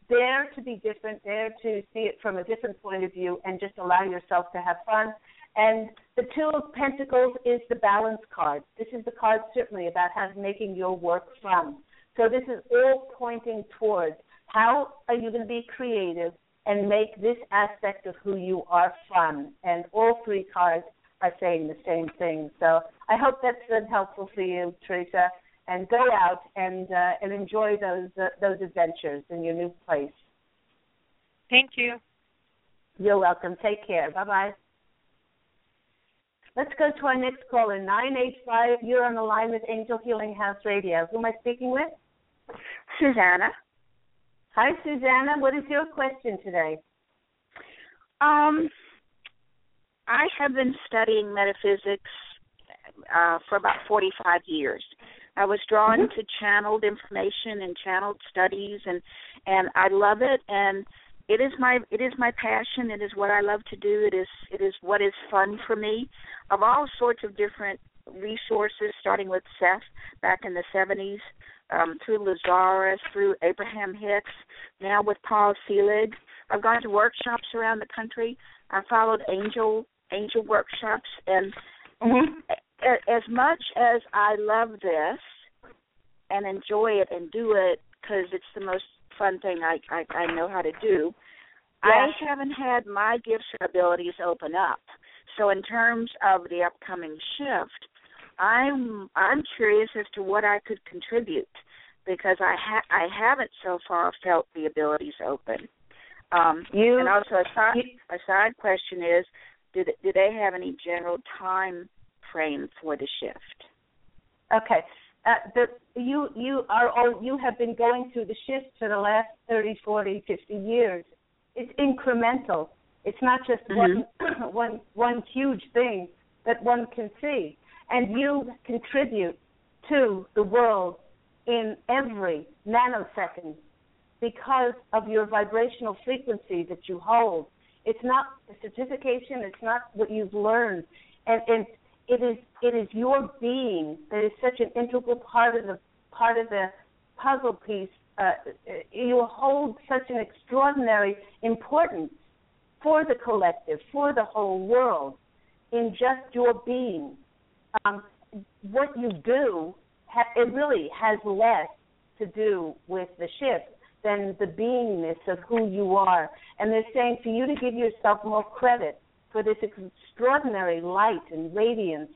Speaker 2: dare to be different, dare to see it from a different point of view, and just allow yourself to have fun. And the Two of Pentacles is the balance card. This is the card certainly about how making your work fun. So this is all pointing towards how are you going to be creative and make this aspect of who you are fun. And all three cards are saying the same thing. So I hope that's been helpful for you, Teresa. And go out and uh, and enjoy those uh, those adventures in your new place.
Speaker 6: Thank you.
Speaker 2: You're welcome. Take care. Bye bye. Let's go to our next caller, 985. You're on the line with Angel Healing House Radio. Who am I speaking with?
Speaker 7: Susanna.
Speaker 2: Hi, Susanna. What is your question today?
Speaker 7: Um, I have been studying metaphysics uh, for about 45 years. I was drawn
Speaker 2: Mhm.
Speaker 7: to channeled information and channeled studies, and and I love it. And it is my it is my passion. It is what I love to do. It is it is what is fun for me. Of all sorts of different resources, starting with Seth back in the 70s, um, through Lazaris, through Abraham Hicks, now with Paul Selig. I've gone to workshops around the country. I followed angel angel workshops, and
Speaker 2: Mm-hmm.
Speaker 7: a- as much as I love this and enjoy it and do it because it's the most fun thing I, I I know how to do, I haven't had my gifts or abilities open up. So in terms of the upcoming shift, I'm I'm curious as to what I could contribute because I ha- I haven't so far felt the abilities open. Um,
Speaker 2: You,
Speaker 7: and also a side
Speaker 2: you-
Speaker 7: a side question is, do they, do they have any general time frame for the shift?
Speaker 2: okay. Uh, the, you you are all, you have been going through the shift for the last 30, 40, 50 years. It's incremental. It's not just one *clears throat* one one huge thing that one can see, and you contribute to the world in every nanosecond because of your vibrational frequency that you hold. It's not a certification. It's not what you've learned, and, and it is it is your being that is such an integral part of the part of the puzzle piece. Uh, you hold such an extraordinary importance for the collective, for the whole world, in just your being. Um, what you do, ha- it really has less to do with the shift than the beingness of who you are. And they're saying for you to give yourself more credit for this extraordinary light and radiance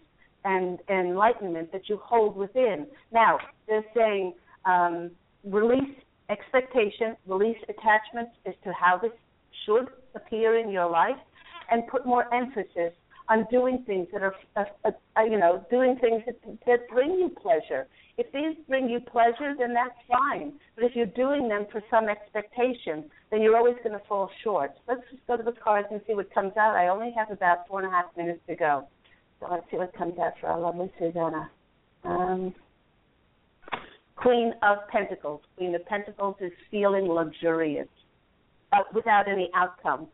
Speaker 2: and, and enlightenment that you hold within. Now, they're saying um, release expectation, release attachments as to how this should appear in your life, and put more emphasis on doing things that are, uh, uh, you know, doing things that, that bring you pleasure. If these bring you pleasure, then that's fine. But if you're doing them for some expectation, then you're always going to fall short. Let's just go to the cards and see what comes out. I only have about four and a half minutes to go. So let's see what comes out for our lovely Susanna. Um, Queen of Pentacles. Queen of Pentacles is feeling luxurious uh, without any outcome.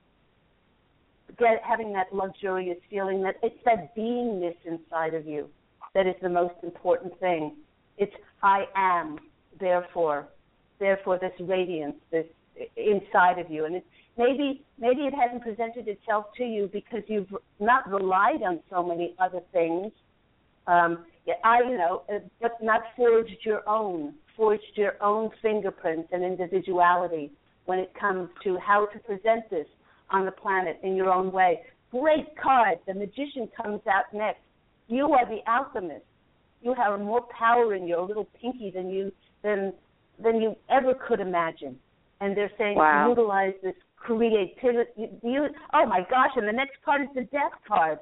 Speaker 2: Get, having that luxurious feeling that it's that beingness inside of you that is the most important thing. It's I am, therefore, therefore this radiance, this inside of you, and it's maybe maybe it hasn't presented itself to you because you've not relied on so many other things. Um, I, you know, uh, but not forged your own, forged your own fingerprints and individuality when it comes to how to present this on the planet in your own way. Great card. The magician comes out next. You are the alchemist. You have more power in your little pinky than you than than you ever could imagine. And they're saying
Speaker 7: wow.
Speaker 2: utilize this creativity. You, you, oh my gosh! And the next card is the death card.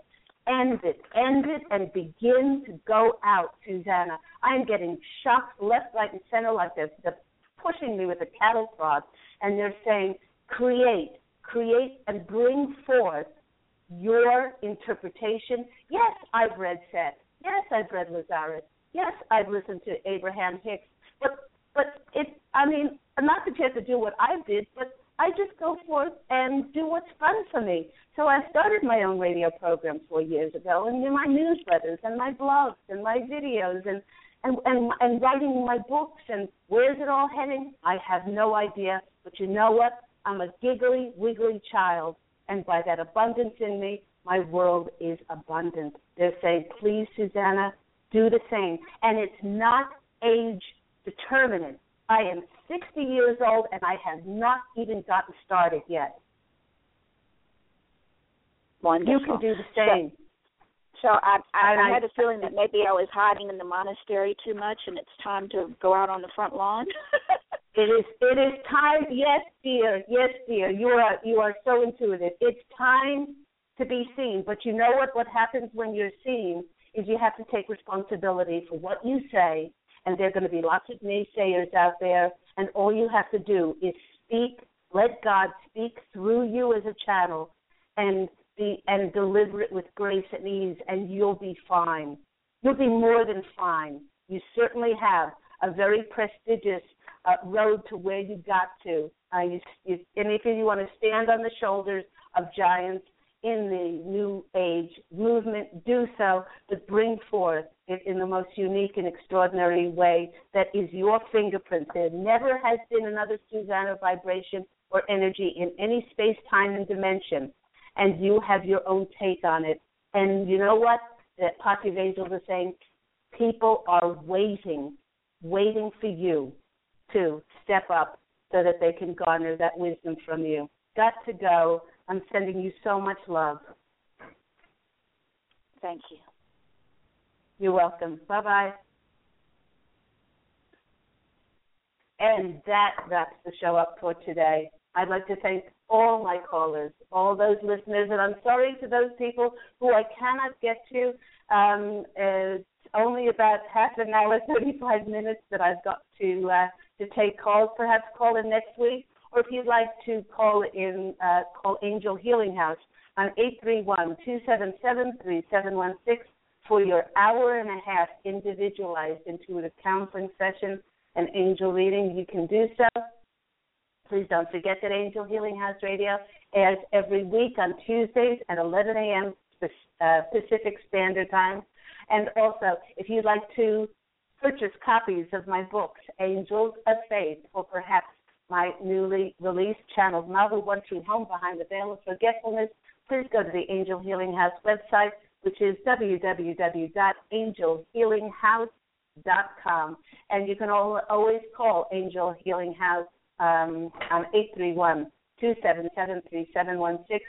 Speaker 2: End it, end it, and begin to go out, Susanna. I'm getting shocked left, right, and center like they're, they're pushing me with a cattle prod, and they're saying, create, create, and bring forth your interpretation. Yes, I've read Seth. Yes, I've read Lazaris. Yes, I've listened to Abraham Hicks. But but it I mean, not that you have to do what I did, but I just go forth and do what's fun for me. So I started my own radio program four years ago, and my newsletters and my blogs and my videos and and and, and writing my books. And where's it all heading? I have no idea. But you know what? I'm a giggly, wiggly child, and by that abundance in me, my world is abundant. They're saying, please, Susanna, do the same. And it's not age determinant. I am 60 years old and I have not even gotten started yet.
Speaker 7: Wonderful.
Speaker 2: You can do the same.
Speaker 7: So, so I, I, I, had a feeling that maybe I was hiding in the monastery too much, and it's time to go out on the front lawn. *laughs*
Speaker 2: it is. It is time. Yes, dear. Yes, dear. You are. You are so intuitive. It's time to be seen. But you know what? What happens when you're seen is you have to take responsibility for what you say, and there are going to be lots of naysayers out there, and all you have to do is speak. Let God speak through you as a channel, and be and deliver it with grace and ease, and you'll be fine. You'll be more than fine. You certainly have a very prestigious uh, road to where you got to. Uh, you, you, and if you want to stand on the shoulders of giants in the new age movement, do so, but bring forth it in the most unique and extraordinary way that is your fingerprint. There never has been another Susanna vibration or energy in any space, time, and dimension, and you have your own take on it. And you know what? Posse of Angels are saying people are waiting, waiting for you to step up so that they can garner that wisdom from you. Got to go. I'm sending you so much love.
Speaker 7: Thank you.
Speaker 2: You're welcome. Bye bye. And that wraps the show up for today. I'd like to thank all my callers, all those listeners, and I'm sorry to those people who I cannot get to. Um, it's only about half an hour, *laughs* 35 minutes that I've got to uh, to take calls. Perhaps call in next week, or if you'd like to call in, uh, call Angel Healing House on 831-277-3716 for your hour and a half individualized intuitive counseling session and angel reading. You can do so Please don't forget that Angel Healing House Radio airs every week on Tuesdays at 11 a.m. Uh, Pacific Standard Time. And also, if you'd like to purchase copies of my books, Angels of Faith, or perhaps my newly released channel novel, One True Home Behind the Veil of Forgetfulness, please go to the Angel Healing House website, which is www.angelhealinghouse.com. And you can always call Angel Healing House um, on 831 277 3716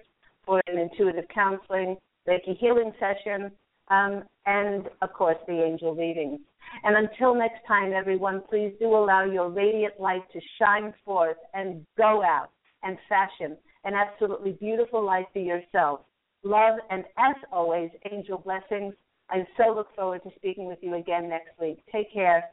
Speaker 2: for an intuitive counseling, Reiki healing session, um, and of course the angel readings. And until next time, everyone, please do allow your radiant light to shine forth and go out and fashion an absolutely beautiful life for yourself love, and as always, angel blessings. I so look forward to speaking with you again next week. Take care.